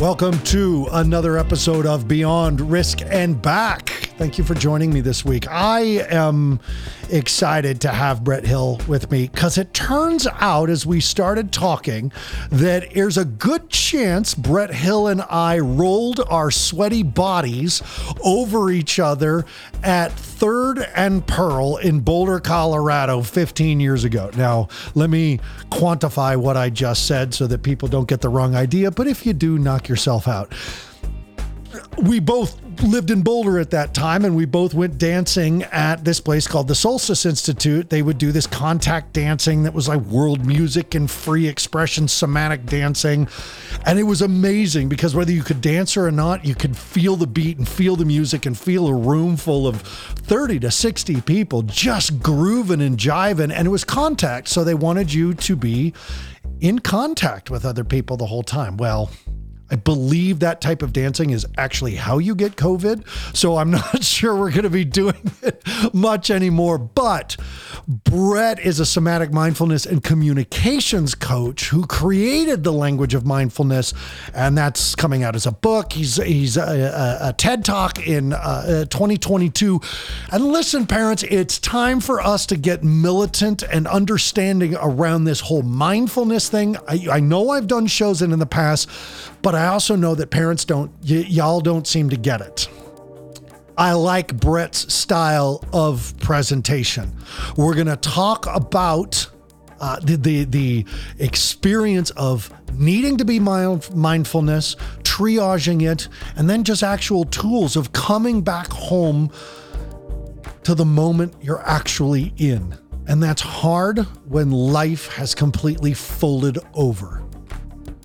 Welcome to another episode of Beyond Risk and Back. Thank you for joining me this week. I am excited to have Brett Hill with me because it turns out, as we started talking, that there's a good chance Brett Hill and I rolled our sweaty bodies over each other at Third and Pearl in Boulder, Colorado 15 years ago. Now, let me quantify what I just said so that people don't get the wrong idea, but if you do, knock yourself out. We both lived in Boulder at that time, and we both went dancing at this place called the Solstice Institute. They would do this contact dancing that was like world music and free expression, somatic dancing. And it was amazing because whether you could dance or not, you could feel the beat and feel the music and feel a room full of 30 to 60 people just grooving and jiving. And it was contact. So they wanted you to be in contact with other people the whole time. Well, I believe that type of dancing is actually how you get COVID. So I'm not sure we're going to be doing it much anymore. But Brett is a somatic mindfulness and communications coach who created the language of mindfulness, and that's coming out as a book. He's he's a, a, a TED Talk in uh, 2022. And listen, parents, it's time for us to get militant and understanding around this whole mindfulness thing. I, I know I've done shows in in the past, but I also know that parents don't, y- y'all don't seem to get it. I like Brett's style of presentation. We're going to talk about uh, the, the the experience of needing to be mind, mindfulness, triaging it, and then just actual tools of coming back home to the moment you're actually in. And that's hard when life has completely folded over.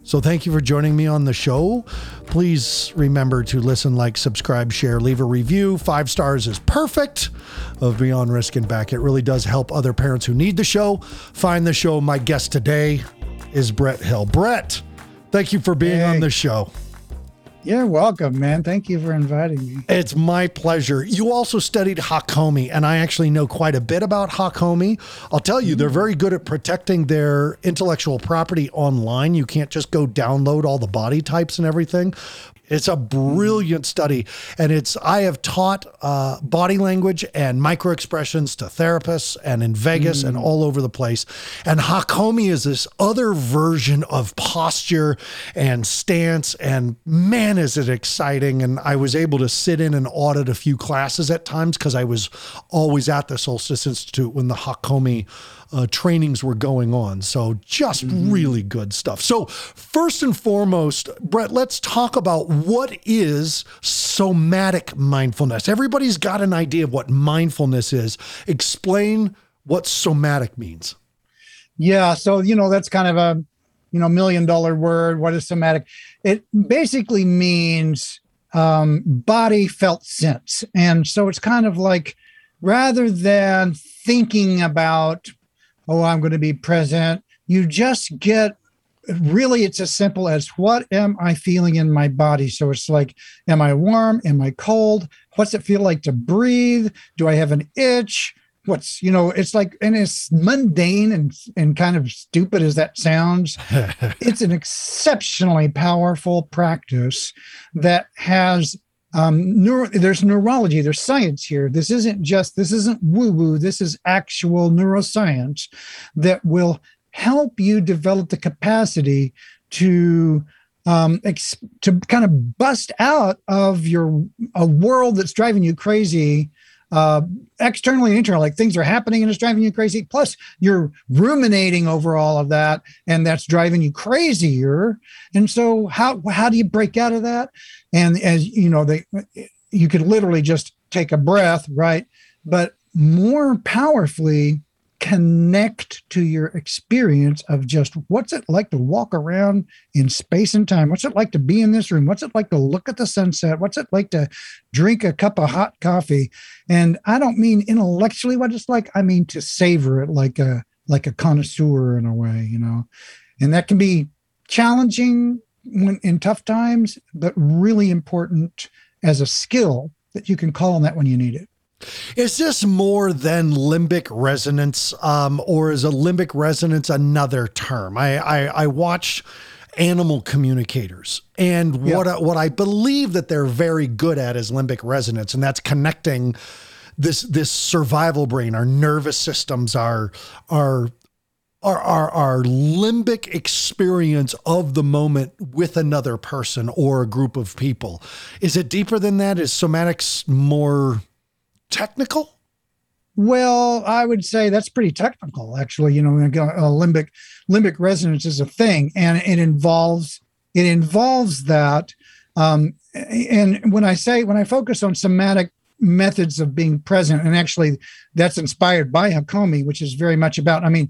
So thank you for joining me on the show. Please remember to listen, like, subscribe, share, leave a review. Five stars is perfect of Beyond Risk and Back. It really does help other parents who need the show find the show. My guest today is Brett Hill. Brett, thank you for being Hey. on the show. You're welcome, man. Thank you for inviting me. It's my pleasure. You also studied Hakomi, and I actually know quite a bit about Hakomi. I'll tell you, they're very good at protecting their intellectual property online. You can't just go download all the body types and everything. It's a brilliant study, and it's I have taught uh, body language and micro expressions to therapists and in Vegas and all over the place. And Hakomi is this other version of posture and stance, and man, is it exciting! And I was able to sit in and audit a few classes at times because I was always at the Solstice Institute when the Hakomi uh, trainings were going on. So just really good stuff. So first and foremost, Brett, let's talk about what is somatic mindfulness. Everybody's got an idea of what mindfulness is. Explain what somatic means. Yeah, so you know that's kind of a you know million dollar word. What is somatic? It basically means um, body felt sense, and so it's kind of like rather than thinking about oh I'm going to be present, you just get really it's as simple as what am I feeling in my body? So it's like, am I warm? Am I cold? What's it feel like to breathe? Do I have an itch? What's you know, it's like and it's mundane and and kind of stupid as that sounds. it's an exceptionally powerful practice that has um neuro, there's neurology there's science here. This isn't just this isn't woo woo this is actual neuroscience that will help you develop the capacity to um, ex- to kind of bust out of your a world that's driving you crazy uh, externally and internally like things are happening and it's driving you crazy. Plus you're ruminating over all of that and that's driving you crazier. And so how how do you break out of that? And as you know they you could literally just take a breath right? But more powerfully connect to your experience of just what's it like to walk around in space and time? What's it like to be in this room? What's it like to look at the sunset? What's it like to drink a cup of hot coffee? And I don't mean intellectually what it's like, I mean to savor it like a like a connoisseur in a way, you know. And that can be challenging when in tough times, but really important as a skill that you can call on that when you need it. Is this more than limbic resonance, um, or is a limbic resonance another term? I, I, I watch animal communicators. And what I, what I believe that they're very good at is limbic resonance, and that's connecting this this survival brain, our nervous systems, our our our, our, our limbic experience of the moment with another person or a group of people. Is it deeper than that? Is somatics more technical? Well, I would say that's pretty technical, actually. You know, a limbic limbic resonance is a thing, and it involves it involves that. Um, and when I say when I focus on somatic methods of being present, and actually that's inspired by Hakomi, which is very much about. I mean,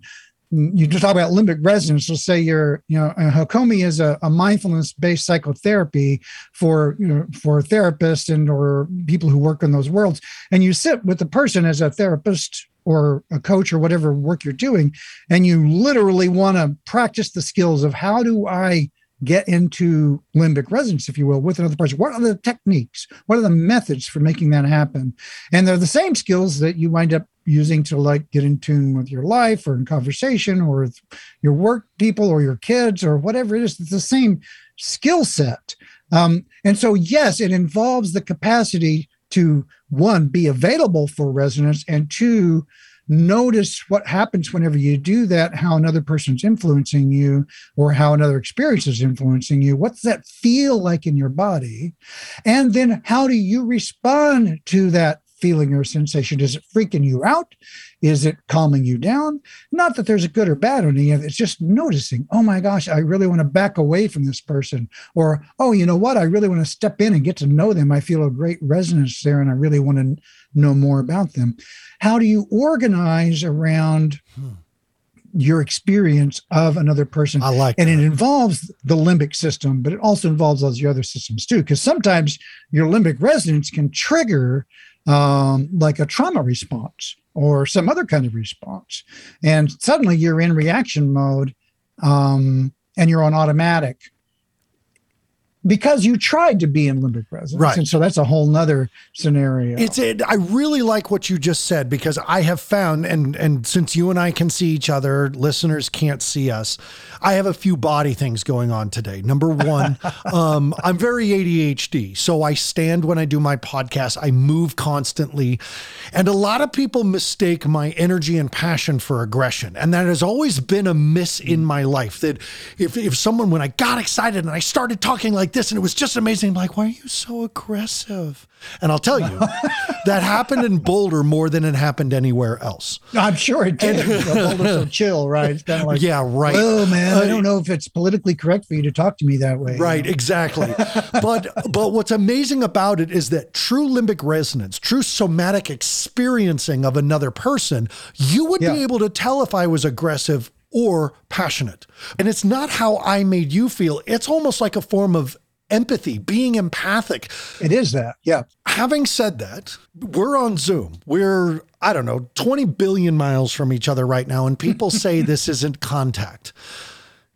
you just talk about limbic resonance. Let's say you're, you know, Hakomi is a, a mindfulness-based psychotherapy for, you know, for therapists and or people who work in those worlds. And you sit with the person as a therapist or a coach or whatever work you're doing, and you literally want to practice the skills of how do I get into limbic resonance, if you will, with another person. What are the techniques? What are the methods for making that happen? And they're the same skills that you wind up using to like get in tune with your life or in conversation or your work people or your kids or whatever it is. It's the same skill set. Um, and so, yes, it involves the capacity to one, be available for resonance, and two, notice what happens whenever you do that, how another person's influencing you or how another experience is influencing you. What's that feel like in your body? And then how do you respond to that feeling or sensation? Is it freaking you out? Is it calming you down? Not that there's a good or bad on any of it. It's just noticing, oh my gosh, I really want to back away from this person. Or, oh, you know what? I really want to step in and get to know them. I feel a great resonance there and I really want to know more about them. How do you organize around? Hmm your experience of another person. I like and that. it involves the limbic system, but it also involves all the other systems too. Because sometimes your limbic resonance can trigger um, like a trauma response or some other kind of response. And suddenly you're in reaction mode um, and you're on automatic because you tried to be in limbic resonance. Right. And so that's a whole nother scenario. It's it, I really like what you just said because I have found and and since you and I can see each other, listeners can't see us. I have a few body things going on today. Number one, um, I'm very ADHD, so I stand when I do my podcast. I move constantly, and a lot of people mistake my energy and passion for aggression, and that has always been a miss in my life. That if if someone when I got excited and I started talking like this and it was just amazing, I'm like, why are you so aggressive? And I'll tell you, that happened in Boulder more than it happened anywhere else. I'm sure it did. Boulder's so chill, right? It's kind of like, Yeah, right. Oh man, I don't uh, know if it's politically correct for you to talk to me that way. Right, exactly. but but what's amazing about it is that true limbic resonance, true somatic experiencing of another person, you would Yeah. be able to tell if I was aggressive or passionate. And it's not how I made you feel. It's almost like a form of empathy, being empathic. It is that. Yeah. Having said that, we're on Zoom. We're, I don't know, 20 billion miles from each other right now, and people say this isn't contact.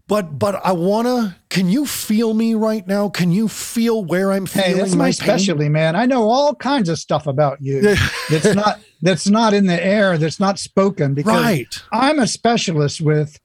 But but I wanna can you feel me right now? Can you feel where I'm feeling Hey, that's my my pain? specialty, man. I know all kinds of stuff about you that's not that's not in the air, that's not spoken because Right. I'm a specialist with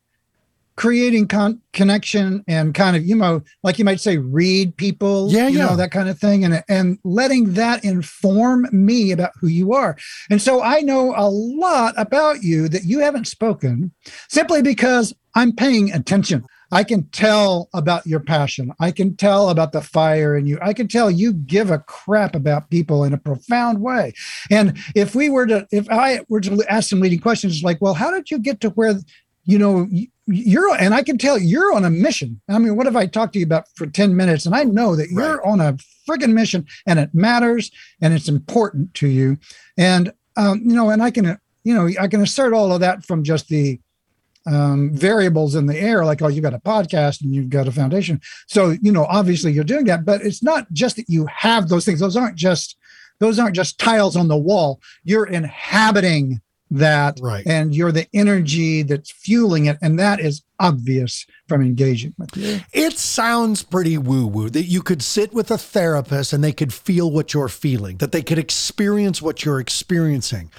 creating con- connection and kind of you know like you might say read people Yeah, you yeah. know that kind of thing and and letting that inform me about who you are. And so i know a lot about you that you haven't spoken simply because i'm paying attention. I can tell about your passion. I can tell about the fire in you. I can tell you give a crap about people in a profound way. And if we were to if i were to ask some leading questions like well how did you get to where you know you're and i can tell you're on a mission. I mean what have i talked to you about for 10 minutes and i know that you're on a friggin mission and it matters and it's important to you. And um, you know and i can uh, you know i can assert all of that from just the um, variables in the air like oh you've got a podcast and you've got a foundation. So you know obviously you're doing that but it's not just that you have those things. Those aren't just those aren't just tiles on the wall. You're inhabiting that Right. and you're the energy that's fueling it and that is obvious from engaging with you It sounds pretty woo woo that you could sit with a therapist and they could feel what you're feeling, that they could experience what you're experiencing.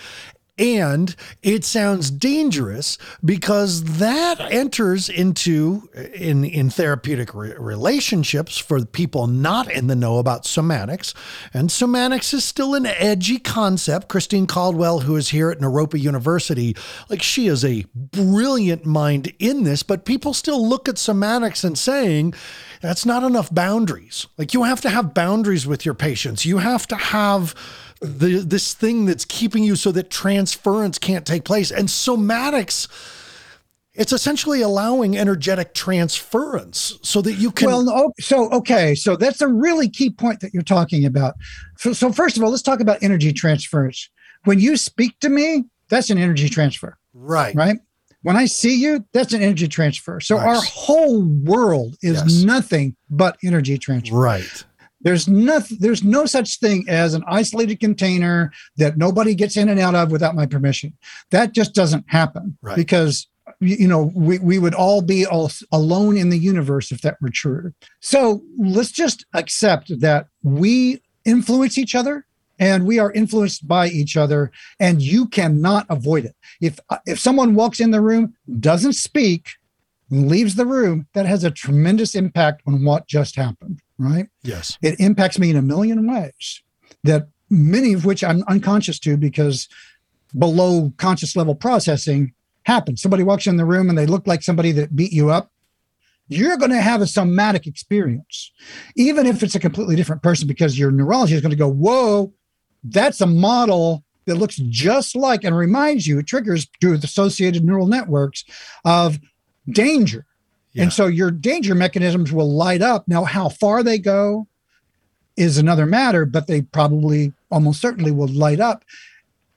And it sounds dangerous because that enters into in in therapeutic re- relationships for people not in the know about somatics. And somatics is still an edgy concept. Christine Caldwell, who is here at Naropa University, like she is a brilliant mind in this, but people still look at somatics and saying that's not enough boundaries. Like you have to have boundaries with your patients. You have to have the this thing that's keeping you so that transference can't take place. And somatics, it's essentially allowing energetic transference so that you can. Well, no, oh, so okay, so that's a really key point that you're talking about. So, so first of all, let's talk about energy transference. When you speak to me, that's an energy transfer. Right. Right. When I see you, that's an energy transfer. So Nice. our whole world is Yes. nothing but energy transfer. Right. There's nothing. There's no such thing as an isolated container that nobody gets in and out of without my permission. That just doesn't happen Right. because you know we, we would all be all alone in the universe if that were true. So let's just accept that we influence each other and we are influenced by each other and you cannot avoid it. If if someone walks in the room, doesn't speak, leaves the room, that has a tremendous impact on what just happened, right? Yes. it impacts me in a million ways that many of which I'm unconscious to because below conscious level processing happens. Somebody walks in the room and they look like somebody that beat you up. You're going to have a somatic experience, even if it's a completely different person, because your neurology is going to go, Whoa, that's a model that looks just like and reminds you, it triggers through the associated neural networks of danger. Yeah. And so your danger mechanisms will light up. Now, how far they go is another matter, but they probably almost certainly will light up.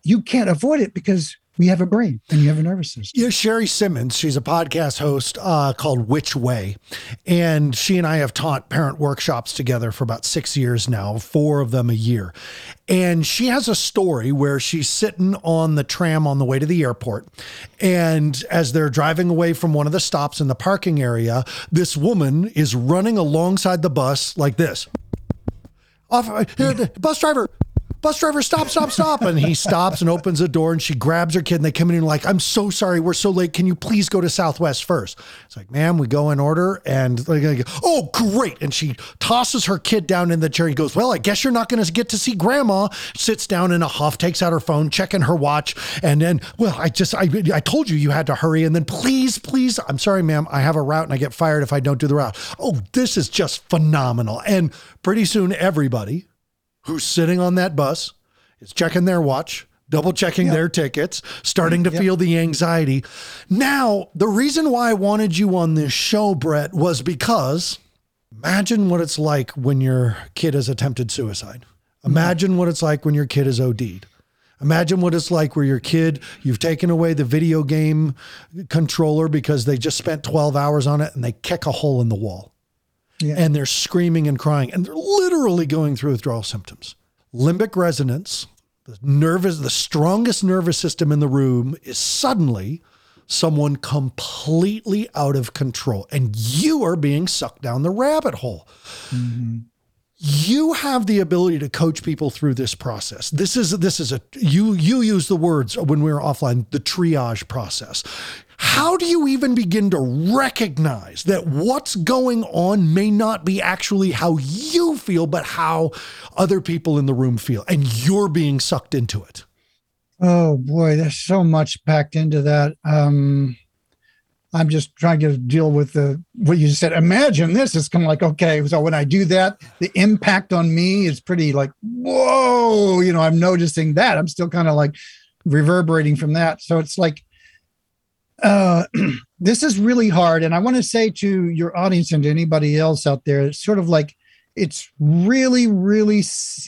You can't avoid it because we have a brain and you have a nervous system. Yeah, Sherry Simmons, she's a podcast host uh, called Which Way. And she and I have taught parent workshops together for about six years now, four of them a year. And she has a story where she's sitting on the tram on the way to the airport. And as they're driving away from one of the stops in the parking area, this woman is running alongside the bus like this. Off, uh, bus driver, bus driver, stop, stop, stop. And he stops and opens the door and she grabs her kid and they come in and like, I'm so sorry. We're so late. Can you please go to Southwest first? It's like, ma'am, we go in order and like, oh, great. And she tosses her kid down in the chair. He goes, well, I guess you're not going to get to see grandma. Sits down in a huff, takes out her phone, checking her watch. And then, well, I just, I, I told you you had to hurry. And then please, please, I'm sorry, ma'am. I have a route and I get fired if I don't do the route. Oh, this is just phenomenal. And pretty soon everybody who's sitting on that bus is checking their watch, double checking their tickets, starting to feel the anxiety. Now, the reason why I wanted you on this show, Brett, was because imagine what it's like when your kid has attempted suicide. Imagine what it's like when your kid is OD'd. Imagine what it's like where your kid, you've taken away the video game controller because they just spent 12 hours on it and they kick a hole in the wall Yeah. and they're screaming and crying and they're literally going through withdrawal symptoms. Limbic resonance, the nervous, the strongest nervous system in the room is suddenly someone completely out of control and you are being sucked down the rabbit hole. Mm-hmm. You have the ability to coach people through this process. This is this is a you you use the words when we were offline the triage process. How do you even begin to recognize that what's going on may not be actually how you feel, but how other people in the room feel, and you're being sucked into it? Oh boy, there's so much packed into that. Um, I'm just trying to deal with the what you said. Imagine this. It's kind of like okay, so when I do that, the impact on me is pretty like whoa. You know, I'm noticing that. I'm still kind of like reverberating from that. So it's like, uh, this is really hard. And I want to say to your audience and to anybody else out there, it's sort of like it's really, really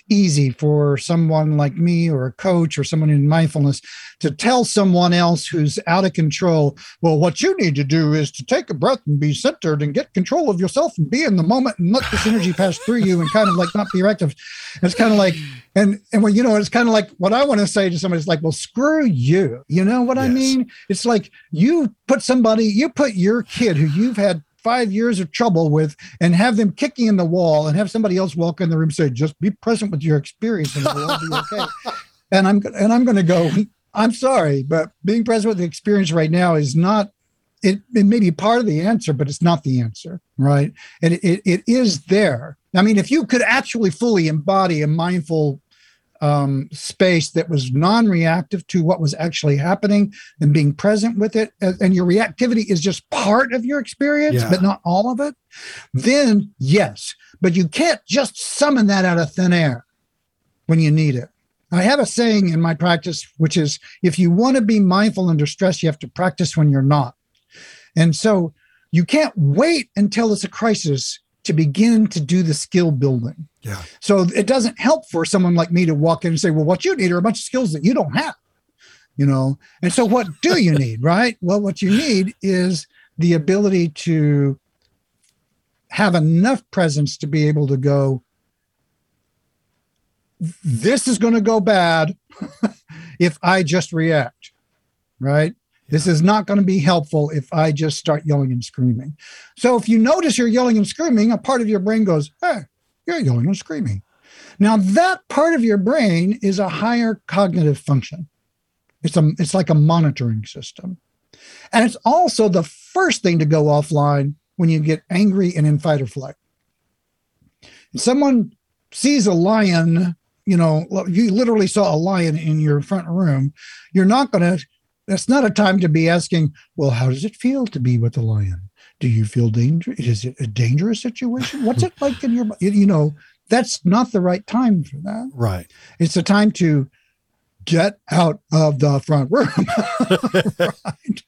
easy for someone like me or a coach or someone in mindfulness to tell someone else who's out of control, well, what you need to do is to take a breath and be centered and get control of yourself and be in the moment and let this energy pass through you and kind of like not be reactive. It's kind of like, and and when you know, it's kind of like what I want to say to somebody is like, well, screw you. You know what I mean? It's like you put somebody, you put your kid who you've had five years of trouble with and have them kicking in the wall and have somebody else walk in the room and say, just be present with your experience and it'll all be okay. and I'm and I'm gonna go, I'm sorry, but being present with the experience right now is not it, it may be part of the answer, but it's not the answer, right? And it, it, it is there. I mean, if you could actually fully embody a mindful um, space that was non-reactive to what was actually happening and being present with it, and your reactivity is just part of your experience, yeah. but not all of it, then yes. But you can't just summon that out of thin air when you need it. I have a saying in my practice, which is if you want to be mindful under stress, you have to practice when you're not. And so you can't wait until it's a crisis to begin to do the skill building. Yeah. So it doesn't help for someone like me to walk in and say, well, what you need are a bunch of skills that you don't have, you know? And so what do you need, right? Well, what you need is the ability to have enough presence to be able to go, this is going to go bad if I just react, right? This is not going to be helpful if I just start yelling and screaming. So if you notice you're yelling and screaming, a part of your brain goes, Hey, you're yelling and screaming. Now that part of your brain is a higher cognitive function. It's a it's like a monitoring system. And it's also the first thing to go offline when you get angry and in fight or flight. Someone sees a lion, you know, you literally saw a lion in your front room, you're not going to that's not a time to be asking, well, how does it feel to be with a lion? Do you feel danger? Is it a dangerous situation? What's it like in your, you know, that's not the right time for that. Right. It's a time to get out of the front room. right.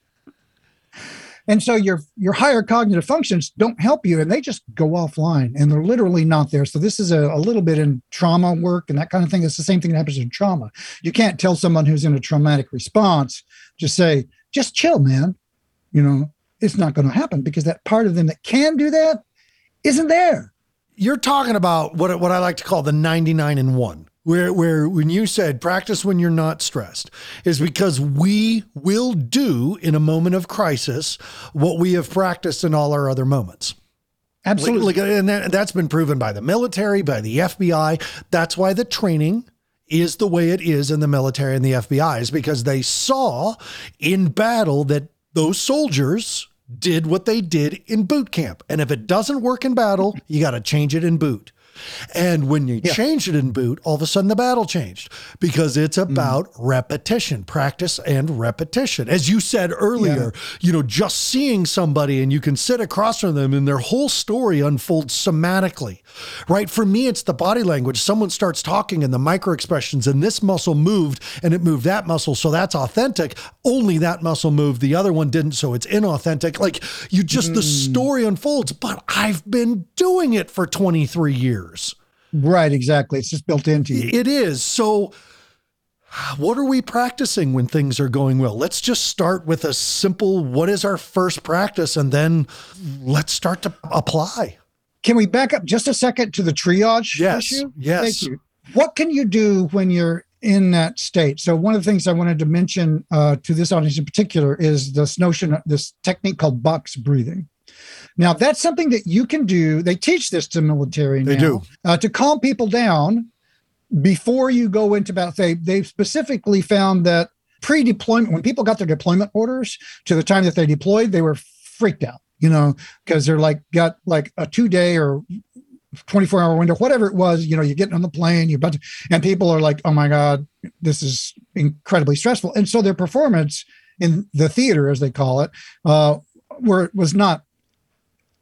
And so your your higher cognitive functions don't help you and they just go offline and they're literally not there. So this is a, a little bit in trauma work and that kind of thing. It's the same thing that happens in trauma. You can't tell someone who's in a traumatic response, just say, just chill, man. You know, it's not going to happen because that part of them that can do that isn't there. You're talking about what what I like to call the 99 and 1 where where when you said practice when you're not stressed is because we will do in a moment of crisis what we have practiced in all our other moments. Absolutely. Like, and that, that's been proven by the military, by the FBI. That's why the training is the way it is in the military and the FBI is because they saw in battle that those soldiers did what they did in boot camp. And if it doesn't work in battle, you got to change it in boot. And when you yeah. change it in boot, all of a sudden the battle changed because it's mm. about mm. repetition, practice and repetition. As you said earlier, yeah. you know, just seeing somebody and you can sit across from them and their whole story unfolds somatically, right? For me, it's the body language. Someone starts talking and the micro expressions, and this muscle moved and it moved that muscle. So that's authentic. Only that muscle moved. The other one didn't. So it's inauthentic. Like you just, mm. the story unfolds. But I've been doing it for 23 years years. Right, exactly. It's just built into you. It is. So, what are we practicing when things are going well? Let's just start with a simple what is our first practice and then let's start to apply. Can we back up just a second to the triage yes, issue? Yes. Thank you. What can you do when you're in that state? So one of the things I wanted to mention uh, to this audience in particular is this notion, this technique called box breathing. Now, that's something that you can do. They teach this to military they now, do. Uh, to calm people down before you go into battle. They, they've specifically found that pre deployment, when people got their deployment orders to the time that they deployed, they were freaked out, you know, because they're like, got like a two day or 24 hour window, whatever it was, you know, you're getting on the plane, you're about to, and people are like, oh my God, this is incredibly stressful. And so their performance in the theater, as they call it, uh, were was not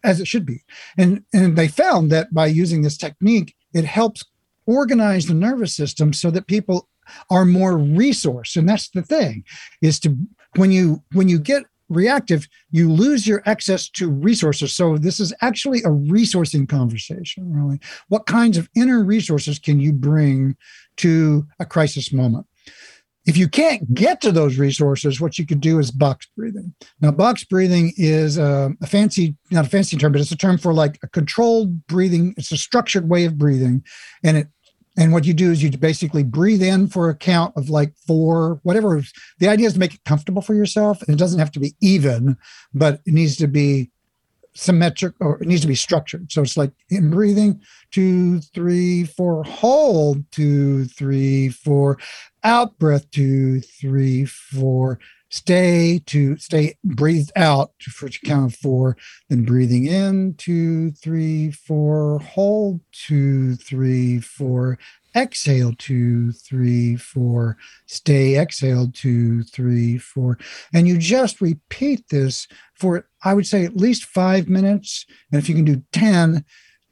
as it should be. And, and they found that by using this technique, it helps organize the nervous system so that people are more resource. And that's the thing is to when you when you get reactive, you lose your access to resources. So this is actually a resourcing conversation, really. What kinds of inner resources can you bring to a crisis moment? If you can't get to those resources, what you could do is box breathing. Now, box breathing is a, a, fancy, not a fancy term, but it's a term for like a controlled breathing. It's a structured way of breathing. And it and what you do is you basically breathe in for a count of like four, whatever. The idea is to make it comfortable for yourself. And it doesn't have to be even, but it needs to be symmetric or it needs to be structured. So it's like in breathing, two, three, four, hold, two, three, four, out breath, two, three, four, stay to stay breathed out for to count of four, then breathing in, two, three, four, hold, two, three, four, exhale two three four stay exhale two three four. And you just repeat this for i would say at least five minutes. And if you can do 10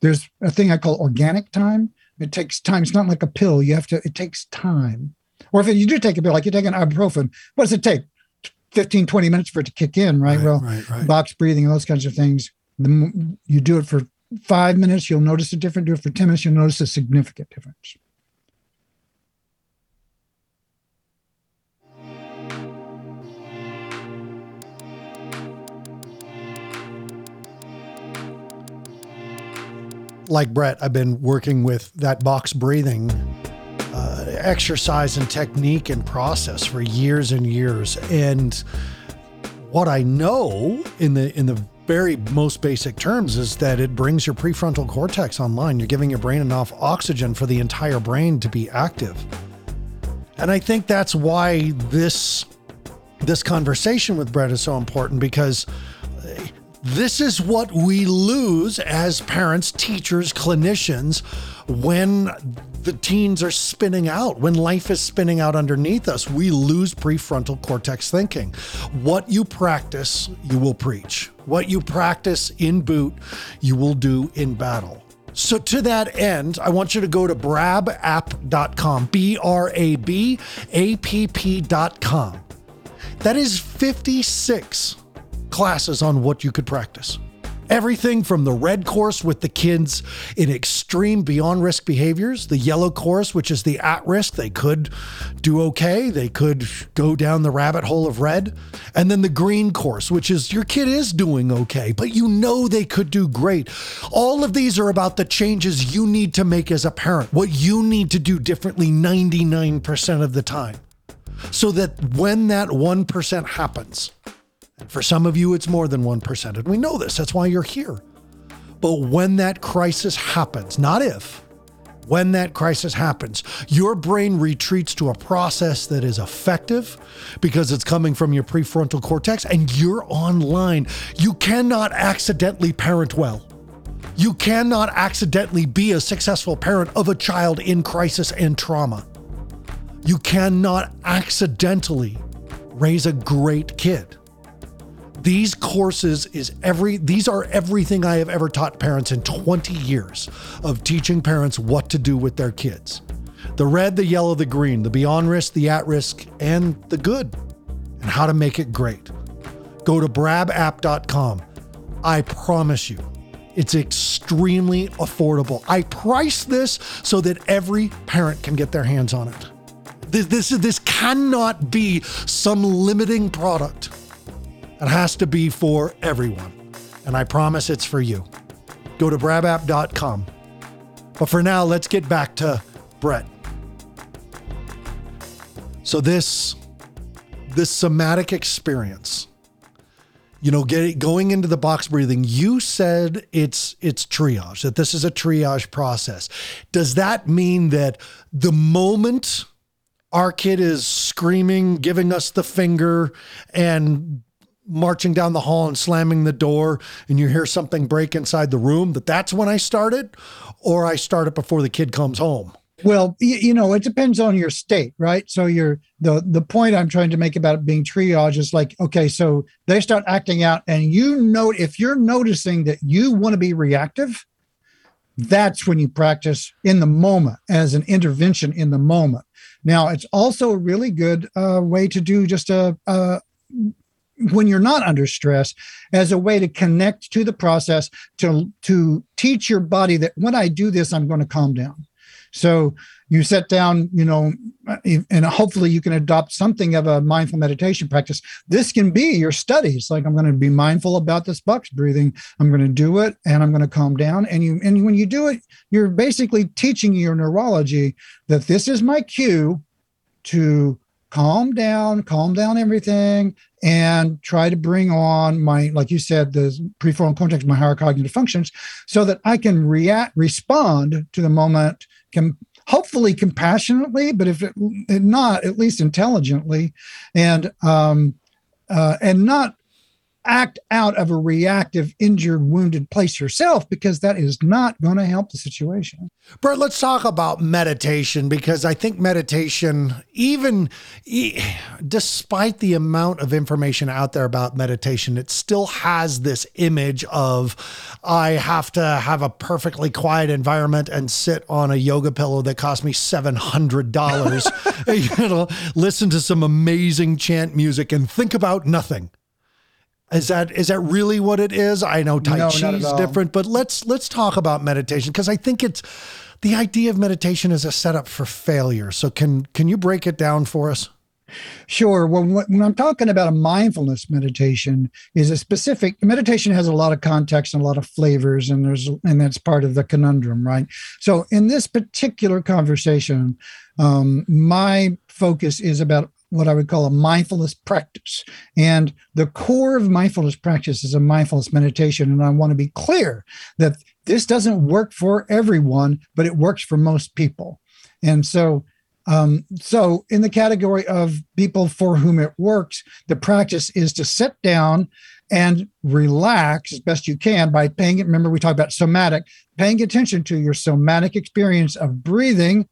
there's a thing i call organic time. It takes time. It's not like a pill. You have to it takes time. Or if you do take a pill like you take an ibuprofen what does it take? 15 20 minutes for it to kick in right, Right, well right, right. box breathing and those kinds of things. The, you do it for five minutes you'll notice a difference do it for 10 minutes you'll notice a significant difference like Brett, I've been working with that box breathing uh, exercise and technique and process for years and years. And what I know in the in the very most basic terms is that it brings your prefrontal cortex online. You're giving your brain enough oxygen for the entire brain to be active. And I think that's why this this conversation with Brett is so important because this is what we lose as parents, teachers, clinicians when the teens are spinning out, when life is spinning out underneath us. We lose prefrontal cortex thinking. What you practice, you will preach. What you practice in boot, you will do in battle. So, to that end, I want you to go to brabapp.com, B R A B A P P.com. That is 56 classes on what you could practice. Everything from the red course with the kids in extreme beyond risk behaviors, the yellow course, which is the at risk, they could do okay, they could go down the rabbit hole of red, and then the green course, which is your kid is doing okay, but you know they could do great. All of these are about the changes you need to make as a parent, what you need to do differently 99% of the time so that when that 1% happens, and for some of you, it's more than 1%, and we know this, that's why you're here. But when that crisis happens, not if, when that crisis happens, your brain retreats to a process that is effective because it's coming from your prefrontal cortex and you're online. You cannot accidentally parent well. You cannot accidentally be a successful parent of a child in crisis and trauma. You cannot accidentally raise a great kid. These courses is every these are everything I have ever taught parents in 20 years of teaching parents what to do with their kids. The red, the yellow, the green, the beyond risk, the at risk, and the good, and how to make it great. Go to brabapp.com. I promise you, it's extremely affordable. I price this so that every parent can get their hands on it. This, this, this cannot be some limiting product. It has to be for everyone. And I promise it's for you. Go to brabapp.com. But for now, let's get back to Brett. So this this somatic experience, you know, get, going into the box breathing, you said it's it's triage, that this is a triage process. Does that mean that the moment our kid is screaming, giving us the finger, and marching down the hall and slamming the door, and you hear something break inside the room, that that's when I started, or I start it before the kid comes home? Well, you, know, it depends on your state, right? So you're the the point I'm trying to make about it being triage is like, okay, so they start acting out, and you know, if you're noticing that you want to be reactive, that's when you practice in the moment as an intervention in the moment. Now, it's also a really good uh, way to do just a, a when you're not under stress as a way to connect to the process to to teach your body that when I do this, I'm going to calm down. So you sit down, you know, uh, and hopefully you can adopt something of a mindful meditation practice. This can be your studies. Like I'm going to be mindful about this box breathing. I'm going to do it and I'm going to calm down. And you and when you do it, you're basically teaching your neurology that this is my cue to calm down, calm down everything, and try to bring on my, like you said, the prefrontal cortex, my higher cognitive functions, so that I can react, respond to the moment, can hopefully compassionately, but if it, not, at least intelligently, and um, uh, and not act out of a reactive, injured, wounded place yourself because that is not going to help the situation. Brett, let's talk about meditation because I think meditation, even despite the amount of information out there about meditation, it still has this image of I have to have a perfectly quiet environment and sit on a yoga pillow that cost me $700, you know, listen to some amazing chant music and think about nothing. Is that is that really what it is? I know Tai no, Chi is different, but let's let's talk about meditation because I think it's the idea of meditation is a setup for failure. So can can you break it down for us? Sure. Well, when I'm talking about a mindfulness meditation, is a specific meditation has a lot of context and a lot of flavors, and there's and that's part of the conundrum, right? So in this particular conversation, um, my focus is about what I would call a mindfulness practice. And the core of mindfulness practice is a mindfulness meditation. And I want to be clear that this doesn't work for everyone, but it works for most people. And so, um, so in the category of people for whom it works, the practice is to sit down and relax as best you can by paying it. Remember, we talked about somatic, paying attention to your somatic experience of breathing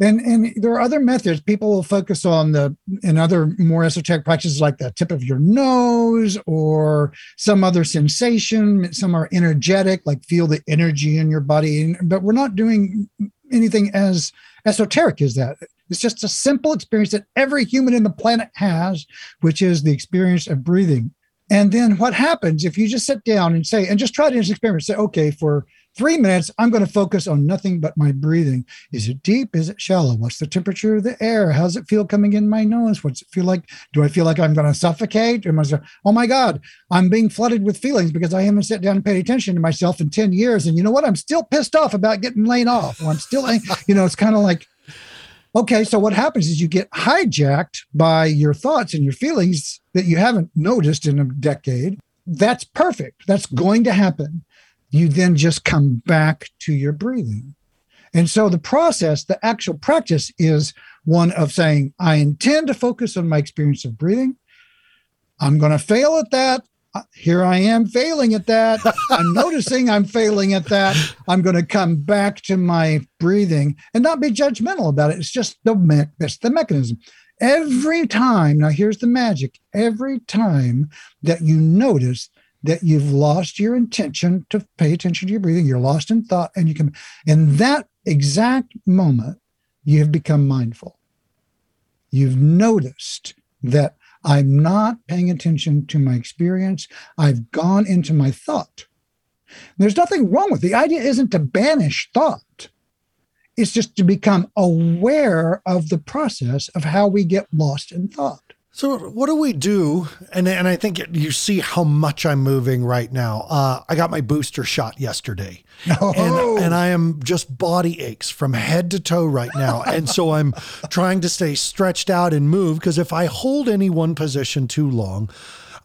and and there are other methods. People will focus on the and other more esoteric practices like the tip of your nose or some other sensation. Some are energetic, like feel the energy in your body. But we're not doing anything as esoteric as that. It's just a simple experience that every human in the planet has, which is the experience of breathing. And then what happens if you just sit down and say, and just try to experiment, say, okay, for three minutes, I'm going to focus on nothing but my breathing. Is it deep? Is it shallow? What's the temperature of the air? How's it feel coming in my nose? What's it feel like? Do I feel like I'm going to suffocate? Am I, oh my God, I'm being flooded with feelings because I haven't sat down and paid attention to myself in 10 years. And you know what? I'm still pissed off about getting laid off. Or I'm still, you know, it's kind of like, okay, so what happens is you get hijacked by your thoughts and your feelings that you haven't noticed in a decade. That's perfect. That's going to happen you then just come back to your breathing. And so the process, the actual practice is one of saying, I intend to focus on my experience of breathing. I'm going to fail at that. Uh, here I am failing at that. I'm noticing I'm failing at that. I'm going to come back to my breathing and not be judgmental about it. It's just the me- that's the mechanism. Every time, now here's the magic. Every time that you notice that you've lost your intention to pay attention to your breathing. You're lost in thought, and you can, in that exact moment, you have become mindful. You've noticed that I'm not paying attention to my experience. I've gone into my thought. There's nothing wrong with it. the idea isn't to banish thought. It's just to become aware of the process of how we get lost in thought. So what do we do? And and I think you see how much I'm moving right now. Uh, I got my booster shot yesterday, oh. and, and I am just body aches from head to toe right now. and so I'm trying to stay stretched out and move because if I hold any one position too long,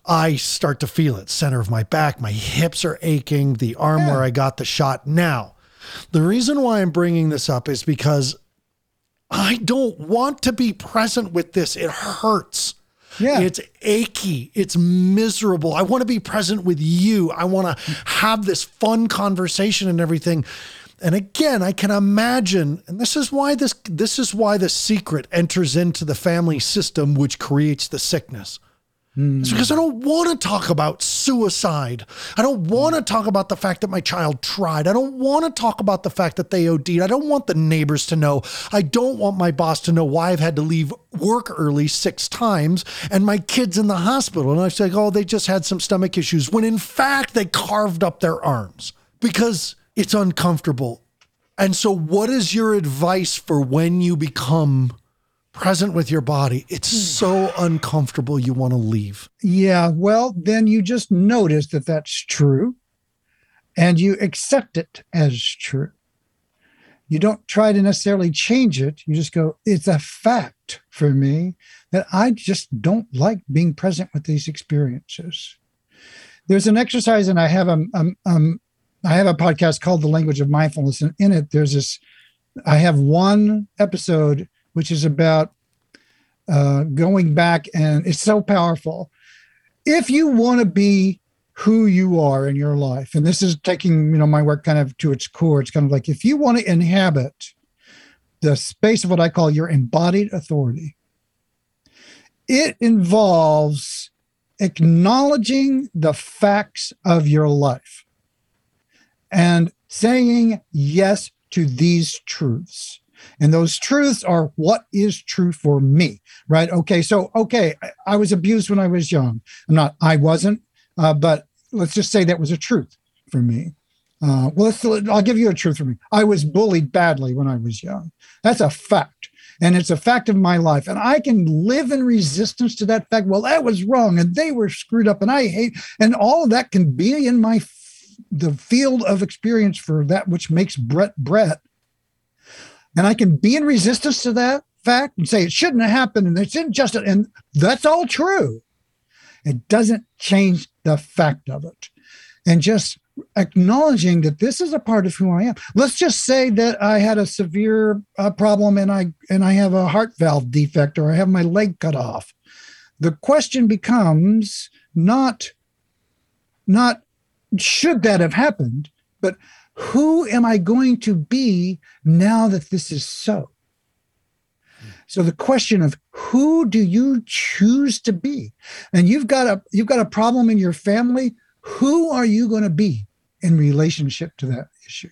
I start to feel it. Center of my back, my hips are aching, the arm yeah. where I got the shot. Now, the reason why I'm bringing this up is because I don't want to be present with this. It hurts. Yeah. It's achy. It's miserable. I want to be present with you. I want to have this fun conversation and everything. And again, I can imagine, and this is why this this is why the secret enters into the family system, which creates the sickness. It's because I don't want to talk about suicide. I don't want to talk about the fact that my child tried. I don't want to talk about the fact that they OD'd. I don't want the neighbors to know. I don't want my boss to know why I've had to leave work early six times and my kids in the hospital. And I say, oh, they just had some stomach issues when in fact they carved up their arms because it's uncomfortable. And so, what is your advice for when you become present with your body, it's hmm. so uncomfortable you want to leave. Yeah, well, then you just notice that that's true and you accept it as true. You don't try to necessarily change it, you just go, it's a fact. for me that I just don't like being present with these experiences. There's an exercise, and I have a um, um, I have a podcast called The Language of Mindfulness, and in it there's this. I have one episode which is about uh, going back, and it's so powerful. If you want to be who you are in your life, and this is taking you know my work kind of to its core, it's kind of like if you want to inhabit the space of what I call your embodied authority. It involves acknowledging the facts of your life and saying yes to these truths. And those truths are what is true for me, right? Okay, so, okay, I, was abused when I was young. I'm not, I wasn't, uh, but let's just say that was a truth for me. Uh, well, I'll give you a truth for me. I was bullied badly when I was young. That's a fact. And it's a fact of my life. And I can live in resistance to that fact. Well, that was wrong. And they were screwed up. And I hate, and all of that can be in my, the field of experience for that which makes Brett Brett. And I can be in resistance to that fact and say it shouldn't have happened and it's injustice. And that's all true. It doesn't change the fact of it. And just acknowledging that this is a part of who I am. Let's just say that I had a severe uh, problem and I and I have a heart valve defect or I have my leg cut off. The question becomes not not should that have happened, but who am I going to be now that this is so? So the question of who do you choose to be? And you've got a you've got a problem in your family, who are you going to be in relationship to that issue?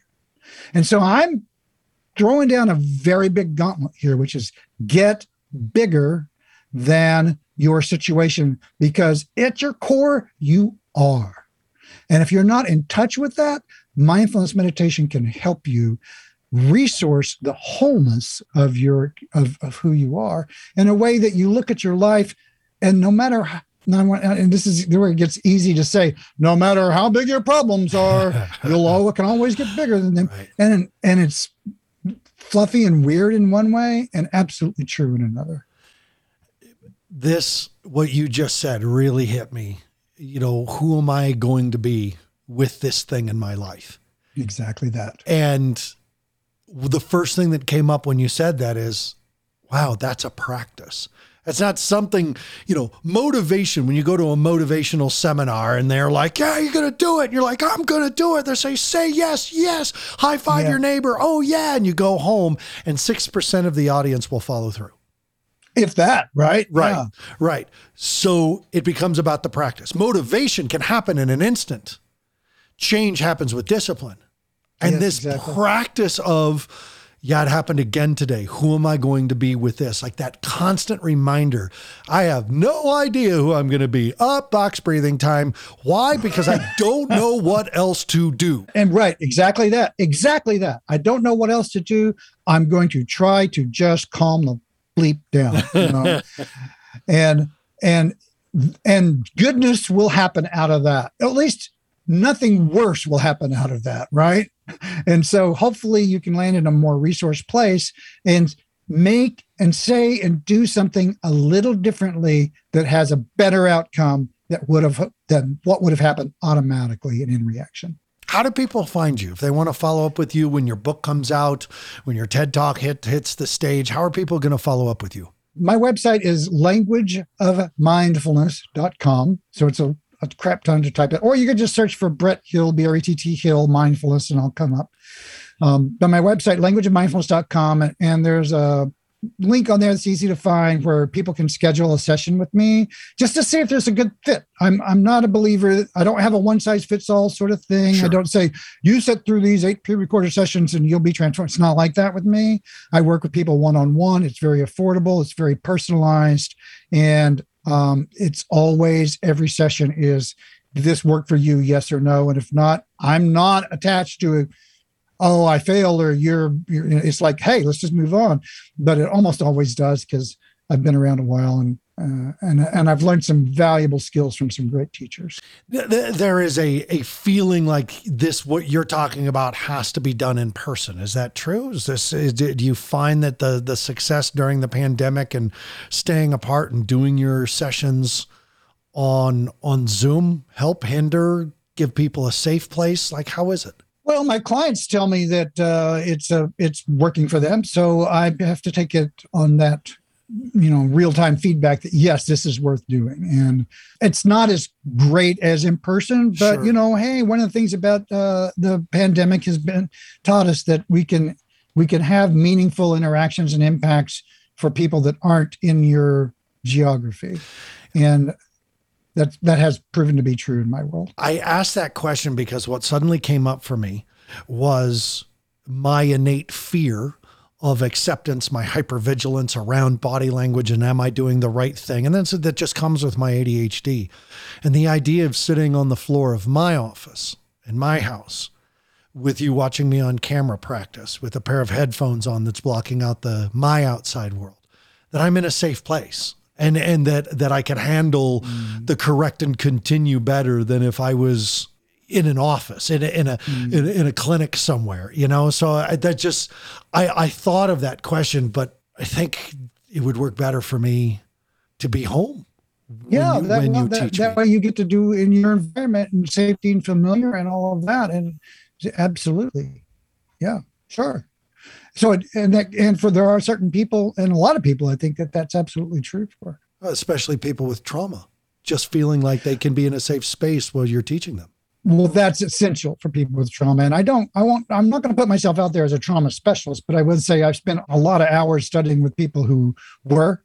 And so I'm throwing down a very big gauntlet here, which is get bigger than your situation because at your core, you are. And if you're not in touch with that, mindfulness meditation can help you resource the wholeness of your of, of who you are in a way that you look at your life and no matter uh, and this is where it gets easy to say, no matter how big your problems are, you'll all can always get bigger than them. Right. And and it's fluffy and weird in one way and absolutely true in another. This what you just said really hit me. You know, who am I going to be with this thing in my life? Exactly that. And the first thing that came up when you said that is, wow, that's a practice. It's not something, you know, motivation. When you go to a motivational seminar and they're like, yeah, you're going to do it. And you're like, I'm going to do it. They say, say yes, yes. High five yeah. your neighbor. Oh, yeah. And you go home and 6% of the audience will follow through. If that, right? Right, yeah. right. So it becomes about the practice. Motivation can happen in an instant, change happens with discipline. And yes, this exactly. practice of, yeah, it happened again today. Who am I going to be with this? Like that constant reminder. I have no idea who I'm going to be. Up, box breathing time. Why? Because I don't know what else to do. And right, exactly that. Exactly that. I don't know what else to do. I'm going to try to just calm the bleep down. You know? and and and goodness will happen out of that. At least nothing worse will happen out of that, right? and so hopefully you can land in a more resource place and make and say and do something a little differently that has a better outcome that would have than what would have happened automatically and in reaction. How do people find you if they want to follow up with you when your book comes out, when your TED Talk hit, hits the stage? How are people going to follow up with you? My website is languageofmindfulness.com. So it's a a crap ton to type it. Or you could just search for Brett Hill, B R E T T Hill, mindfulness, and I'll come up. Um, but my website, languageofmindfulness.com, and there's a link on there that's easy to find where people can schedule a session with me just to see if there's a good fit. I'm I'm not a believer. I don't have a one size fits all sort of thing. Sure. I don't say you sit through these eight pre-recorded sessions and you'll be transformed. It's not like that with me. I work with people one on one. It's very affordable. It's very personalized, and um, it's always every session is did this work for you? Yes or no? And if not i'm not attached to it. Oh i failed or you're, you're it's like hey let's just move on. But it almost always does because i've been around a while and uh, and and I've learned some valuable skills from some great teachers. There is a a feeling like this. What you're talking about has to be done in person. Is that true? Is this? Is, do you find that the the success during the pandemic and staying apart and doing your sessions on on Zoom help hinder give people a safe place? Like how is it? Well, my clients tell me that uh, it's a it's working for them, so I have to take it on that you know real time feedback that yes this is worth doing. And it's not as great as in person but sure. you know hey one of the things about uh, the pandemic has been taught us that we can we can have meaningful interactions and impacts for people that aren't in your geography. And that that has proven to be true in my world. I asked that question because what suddenly came up for me was my innate fear of acceptance, my hypervigilance around body language, and am I doing the right thing? And then so that just comes with my ADHD. And the idea of sitting on the floor of my office in my house with you watching me on camera practice with a pair of headphones on that's blocking out the my outside world, that I'm in a safe place. And, and that that I can handle mm. the correct and continue better than if I was in an office in a in a, mm. in, in, a clinic somewhere you know? So I, that just I I thought of that question but I think it would work better for me to be home yeah when you, that, that, that way you get to do in your environment and safety and familiar and all of that and absolutely. Yeah sure. So and that and for there are certain people and a lot of people I think that that's absolutely true for. Especially people with trauma just feeling like they can be in a safe space while you're teaching them well that's essential for people with trauma and i don't i won't i'm not going to put myself out there as a trauma specialist but i would say i've spent a lot of hours studying with people who were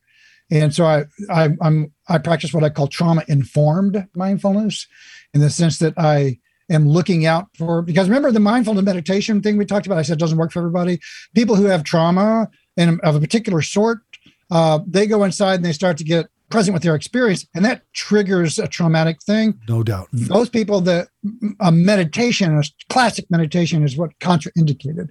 and so i, I i'm i practice what i call trauma informed mindfulness in the sense that i am looking out for because remember the mindfulness meditation thing we talked about i said doesn't work for everybody? People who have trauma and of a particular sort uh, they go inside and they start to get present with their experience and that triggers a traumatic thing. No doubt. Those people that a meditation a classic meditation is what contraindicated.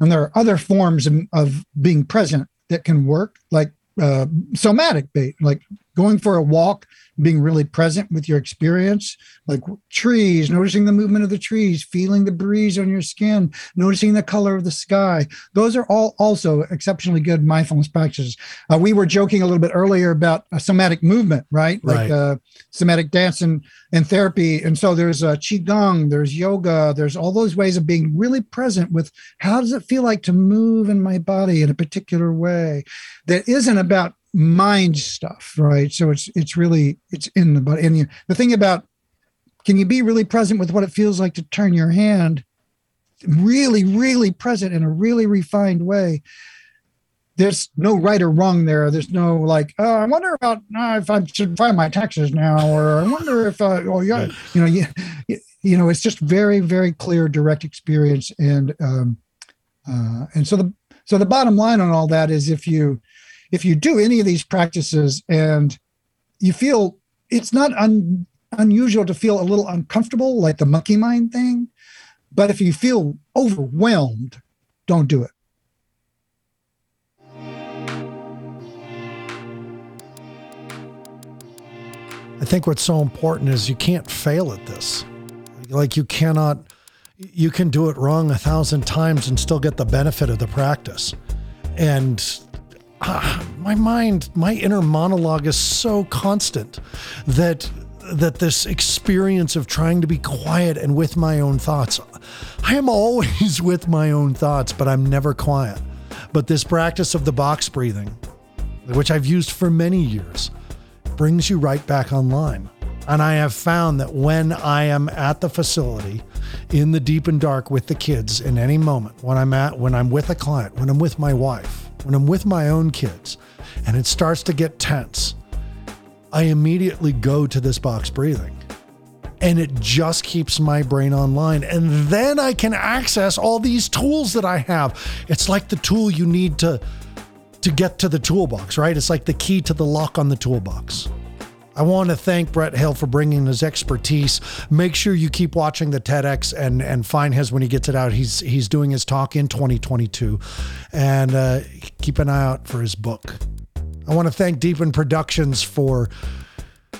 And there are other forms of, of being present that can work like uh, somatic bait like going for a walk being really present with your experience, like trees, noticing the movement of the trees, feeling the breeze on your skin, noticing the color of the sky. Those are all also exceptionally good mindfulness practices. Uh, we were joking a little bit earlier about a somatic movement, right? Like right. Uh, somatic dance and, and therapy. And so there's uh, qigong, there's yoga, there's all those ways of being really present with how does it feel like to move in my body in a particular way that isn't about mind stuff, right? So it's it's really it's in the body. And the thing about can you be really present with what it feels like to turn your hand, really, really present in a really refined way. There's no right or wrong there. There's no like, oh, I wonder about uh, if I should file my taxes now, or I wonder if, uh, oh, yeah, you know, you, you know, it's just very, very clear, direct experience, and um, uh, and so the so the bottom line on all that is if you if you do any of these practices and you feel it's not un, unusual to feel a little uncomfortable, like the monkey mind thing, but if you feel overwhelmed, don't do it. I think what's so important is you can't fail at this. Like you cannot, you can do it wrong a thousand times and still get the benefit of the practice. And uh, my mind, my inner monologue is so constant that that this experience of trying to be quiet and with my own thoughts. I am always with my own thoughts, but I'm never quiet. But this practice of the box breathing, which I've used for many years, brings you right back online. And I have found that when I am at the facility in the deep and dark with the kids in any moment, when I'm at when I'm with a client, when I'm with my wife, when I'm with my own kids and it starts to get tense, I immediately go to this box breathing and it just keeps my brain online. And then I can access all these tools that I have. It's like the tool you need to to get to the toolbox, right? It's like the key to the lock on the toolbox. I want to thank Brett Hill for bringing his expertise. Make sure you keep watching the TEDx and and find his when he gets it out. He's he's doing his talk in 2022, and uh, keep an eye out for his book. I want to thank Deepen Productions for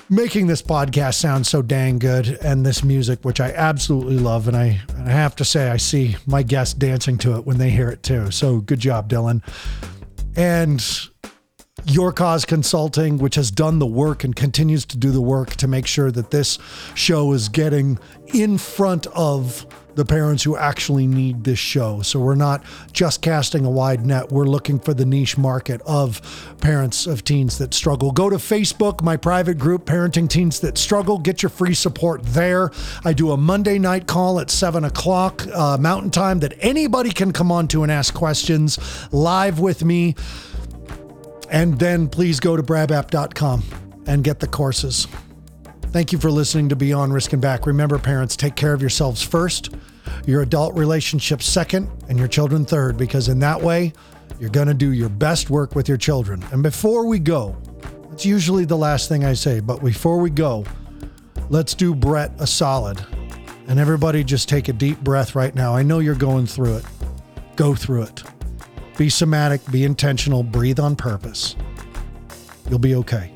making this podcast sound so dang good and this music, which I absolutely love. And I, and I have to say, I see my guests dancing to it when they hear it too. So good job, Dylan. And your Cause Consulting, which has done the work and continues to do the work to make sure that this show is getting in front of the parents who actually need this show. So we're not just casting a wide net, we're looking for the niche market of parents of teens that struggle. Go to Facebook, my private group, Parenting Teens That Struggle. Get your free support there. I do a Monday night call at 7 o'clock uh, Mountain Time that anybody can come on to and ask questions live with me. And then please go to brabapp.com and get the courses. Thank you for listening to Beyond Risk and Back. Remember, parents, take care of yourselves first, your adult relationships second, and your children third, because in that way, you're going to do your best work with your children. And before we go, it's usually the last thing I say, but before we go, let's do Brett a solid. And everybody just take a deep breath right now. I know you're going through it. Go through it. Be somatic, be intentional, breathe on purpose. You'll be okay.